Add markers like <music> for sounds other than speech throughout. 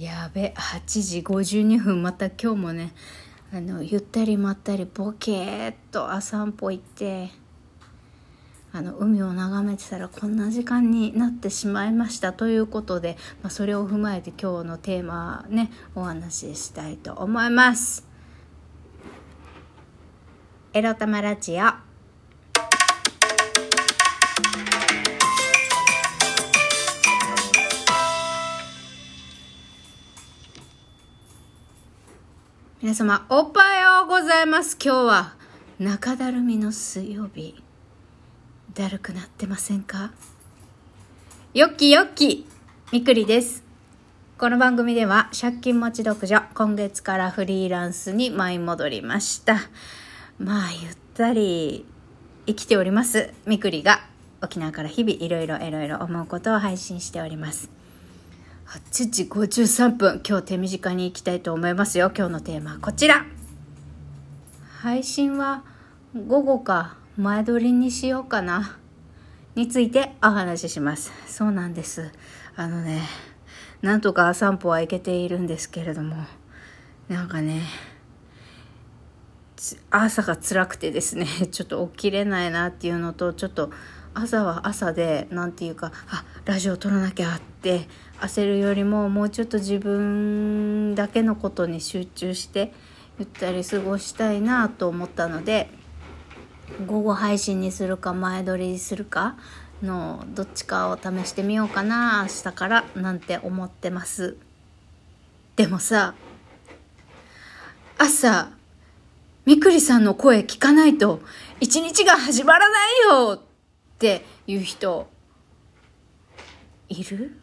やべ8時52分また今日もねあのゆったりまったりボケーっとあ散歩行ってあの海を眺めてたらこんな時間になってしまいましたということで、まあ、それを踏まえて今日のテーマねお話ししたいと思います。エロ玉ラジオ。皆様おはようございます。今日は中だるみの水曜日。だるくなってませんか？よっきよっきみくりです。この番組では借金持ち独女今月からフリーランスに舞い戻りました。まあゆったり生きておりますみくりが。沖縄から日々いろいろいろいろ思うことを配信しております。8時53分。今日手短に行きたいと思いますよ。今日のテーマはこちら。配信は午後か前撮りにしようかな。についてお話しします。そうなんです。あのねなんとか散歩は行けているんですけれども。なんかね朝が辛くてですね <laughs> ちょっと起きれないなっていうのとちょっと朝は朝で何て言うかあラジオ撮らなきゃって焦るよりももうちょっと自分だけのことに集中してゆったり過ごしたいなと思ったので午後配信にするか前撮りするかのどっちかを試してみようかな明日からなんて思ってます。でもさ朝みくりさんの声聞かないと一日が始まらないよっていう人いる？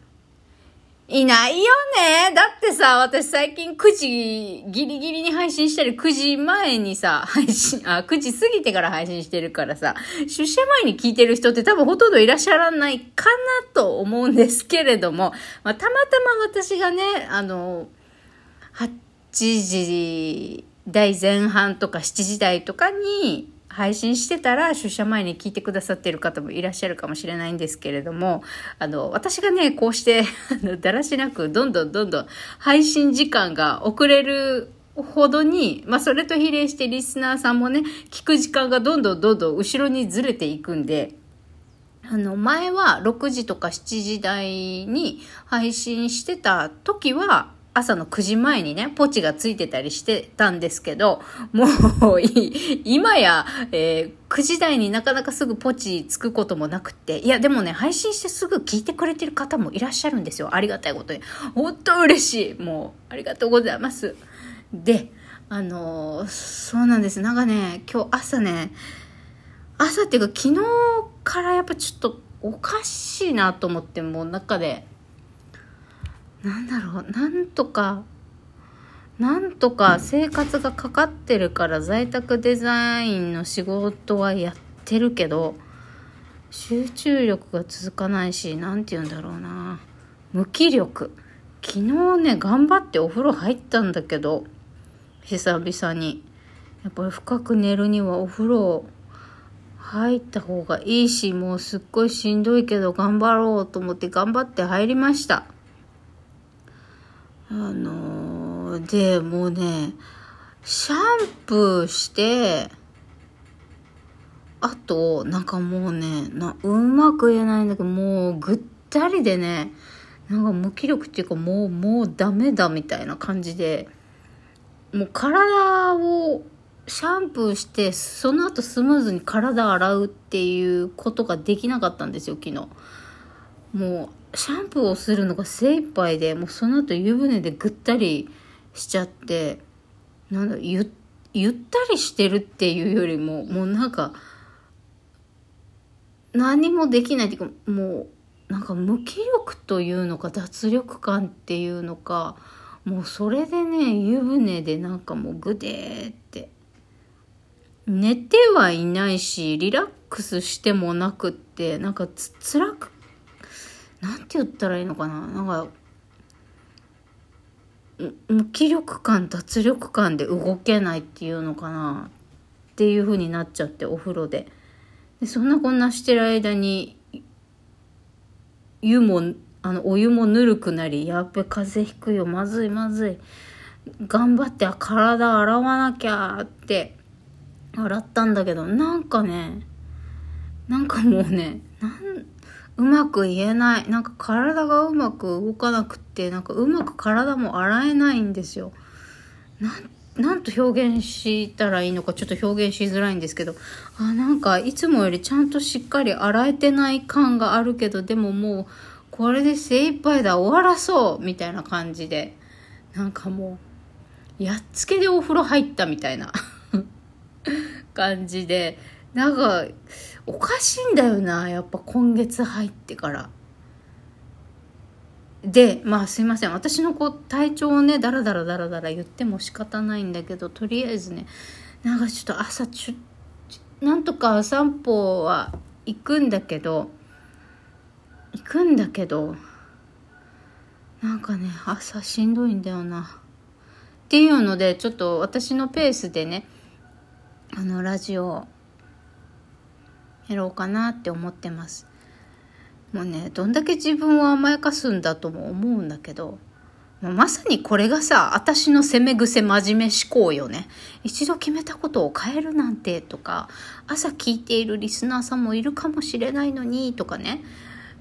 いないよね。だってさ、私最近9時ギリギリに配信したり、9時前にさ、配信、あ、9時過ぎてから配信してるからさ、出社前に聞いてる人って多分ほとんどいらっしゃらないかなと思うんですけれども、まあ、たまたま私がね、あの、8時台前半とか7時台とかに、配信してたら出社前に聞いてくださってる方もいらっしゃるかもしれないんですけれども、あの、私がね、こうして、<laughs> だらしなく、どんどんどんどん配信時間が遅れるほどに、まあ、それと比例してリスナーさんもね、聞く時間がどんどんどんどん後ろにずれていくんで、あの、前は6時とか7時台に配信してた時は、朝の9時前にね、ポチがついてたりしてたんですけど、もう今や、えー、9時台になかなかすぐポチつくこともなくて、いや、でもね、配信してすぐ聞いてくれてる方もいらっしゃるんですよ。ありがたいことに。本当嬉しい。もう、ありがとうございます。で、あのー、そうなんです。なんかね、今日朝ね、朝っていうか昨日からやっぱちょっとおかしいなと思って、もう中で、なんだろうなんとかなんとか生活がかかってるから在宅デザインの仕事はやってるけど集中力が続かないし何て言うんだろうな。無気力。昨日ね頑張ってお風呂入ったんだけど久々に。やっぱり深く寝るにはお風呂入った方がいいしもうすっごいしんどいけど頑張ろうと思って頑張って入りました。あのー、で、もうね、シャンプーして、あと、なんかもうね、なうまく言えないんだけど、もうぐったりでね、なんか無気力っていうかもう、もうダメだみたいな感じで、もう体をシャンプーして、その後スムーズに体洗うっていうことができなかったんですよ、昨日。もうシャンプーをするのが精一杯でもうその後湯船でぐったりしちゃってなんだゆゆったりしてるっていうよりももうなんか何もできないっていうかもうなんか無気力というのか脱力感っていうのかもうそれでね湯船でなんかもうグデーって寝てはいないしリラックスしてもなくってなんかつ辛くなんて言ったらいいのかな？なんか無気力感脱力感で動けないっていうのかな？っていう風になっちゃってお風呂で。でそんなこんなしてる間に湯もあの、お湯もぬるくなり、やっべ、風邪ひくよ、まずいまずい。頑張って体洗わなきゃって洗ったんだけど、なんかね、なんかもうね、なん、うまく言えない。なんか体がうまく動かなくって、なんかうまく体も洗えないんですよ。なん、なんと表現したらいいのかちょっと表現しづらいんですけど、あ、なんかいつもよりちゃんとしっかり洗えてない感があるけど、でももう、これで精一杯だ、終わらそうみたいな感じで、なんかもう、やっつけでお風呂入ったみたいな <laughs> 感じで、なんか、おかしいんだよな、やっぱ今月入ってから。で、まあすいません。私のこう体調をね、だらだらだらだら言っても仕方ないんだけど、とりあえずね、なんかちょっと朝ちょ、なんとか散歩は行くんだけど、行くんだけど、なんかね、朝しんどいんだよな。っていうので、ちょっと私のペースでね、あの、ラジオやろうかなって思ってますもうねどんだけ自分を甘やかすんだとも思うんだけどまさにこれがさ、私の攻め癖真面目思考よね。一度決めたことを変えるなんてとか、朝聞いているリスナーさんもいるかもしれないのにとかね。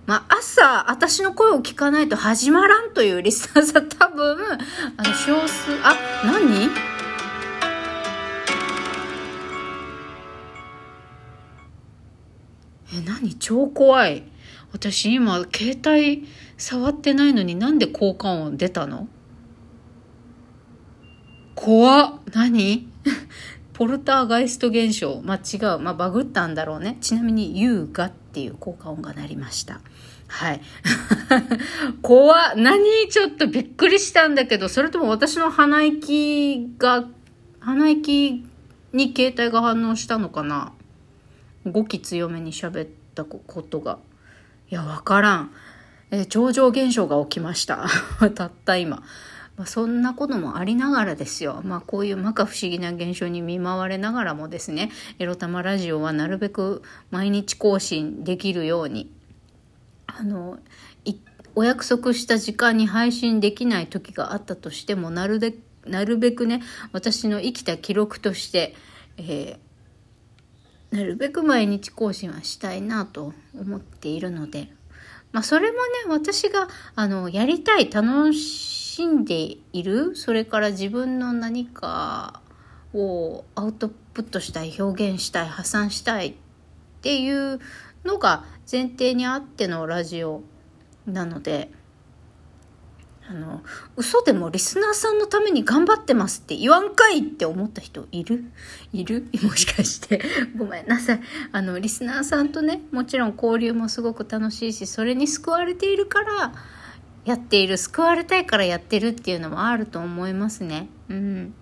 まあ、朝、私の声を聞かないと始まらんというリスナーさん多分、あの、少数、あ、何？超怖い。私今、携帯触ってないのになんで効果音出たの？怖っ。何？<laughs> ポルターガイスト現象。まあ、違う。まあ、バグったんだろうね。ちなみに、優雅っていう効果音が鳴りました。はい。<laughs> 怖。何？ちょっとびっくりしたんだけど、それとも私の鼻息が、鼻息に携帯が反応したのかな？語気強めに喋ったことが。いや、わからん。えー、超常現象が起きました。<laughs> たった今。まあ、そんなこともありながらですよ。まあこういう摩訶不思議な現象に見舞われながらもですね、エロ玉ラジオはなるべく毎日更新できるように、あの、お約束した時間に配信できない時があったとしても、なるでなるべくね、私の生きた記録として、えーなるべく毎日更新はしたいなと思っているので、まあそれもね、私が、あの、やりたい、楽しんでいる、それから自分の何かをアウトプットしたい、表現したい、破産したいっていうのが前提にあってのラジオなので、あの、嘘でもリスナーさんのために頑張ってますって言わんかいって思った人いる？いる？<laughs> もしかして。ごめんなさい。あの、リスナーさんとね、もちろん交流もすごく楽しいし、それに救われているからやっている、救われたいからやってるっていうのもあると思いますね。うん。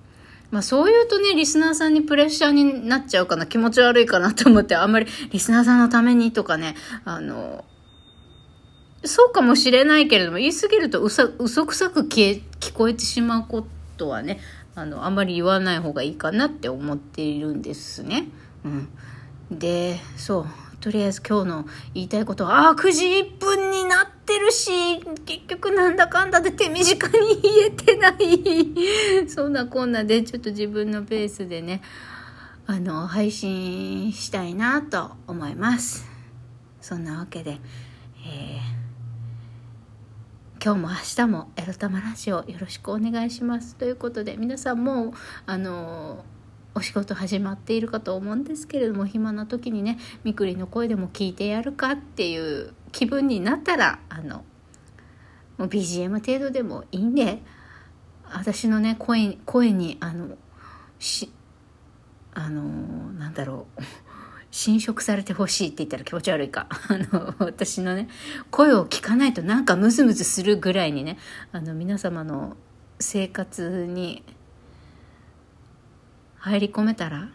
まあそう言うとね、リスナーさんにプレッシャーになっちゃうかな、気持ち悪いかなと思って、あんまりリスナーさんのためにとかね、あの、そうかもしれないけれども、言い過ぎると嘘嘘くさく聞こえてしまうことはね、あの、あまり言わない方がいいかなって思っているんですね。うん。で、そう。とりあえず今日の言いたいことは、ああ、9時1分になってるし、結局なんだかんだで手短に言えてない。<laughs> そんなこんなで、ちょっと自分のペースでね、あの、配信したいなと思います。そんなわけで、えー今日も明日もエロ玉ラジオよろしくお願いします。ということで皆さんもあのお仕事始まっているかと思うんですけれども暇な時にねみくりの声でも聞いてやるかっていう気分になったらあのもう BGM 程度でもいいんで私のね声声にあのしあのなんだろう。侵食されてほしいって言ったら気持ち悪いか。<laughs> あの、私のね、声を聞かないとなんかムズムズするぐらいにね、あの、皆様の生活に入り込めたら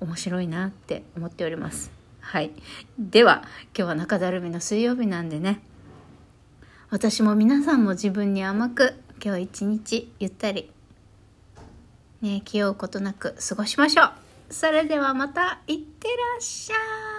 面白いなって思っております。はい。では、今日は中だるみの水曜日なんでね、私も皆さんも自分に甘く、今日一日ゆったり、ね、気負うことなく過ごしましょう。それではまたいってらっしゃい。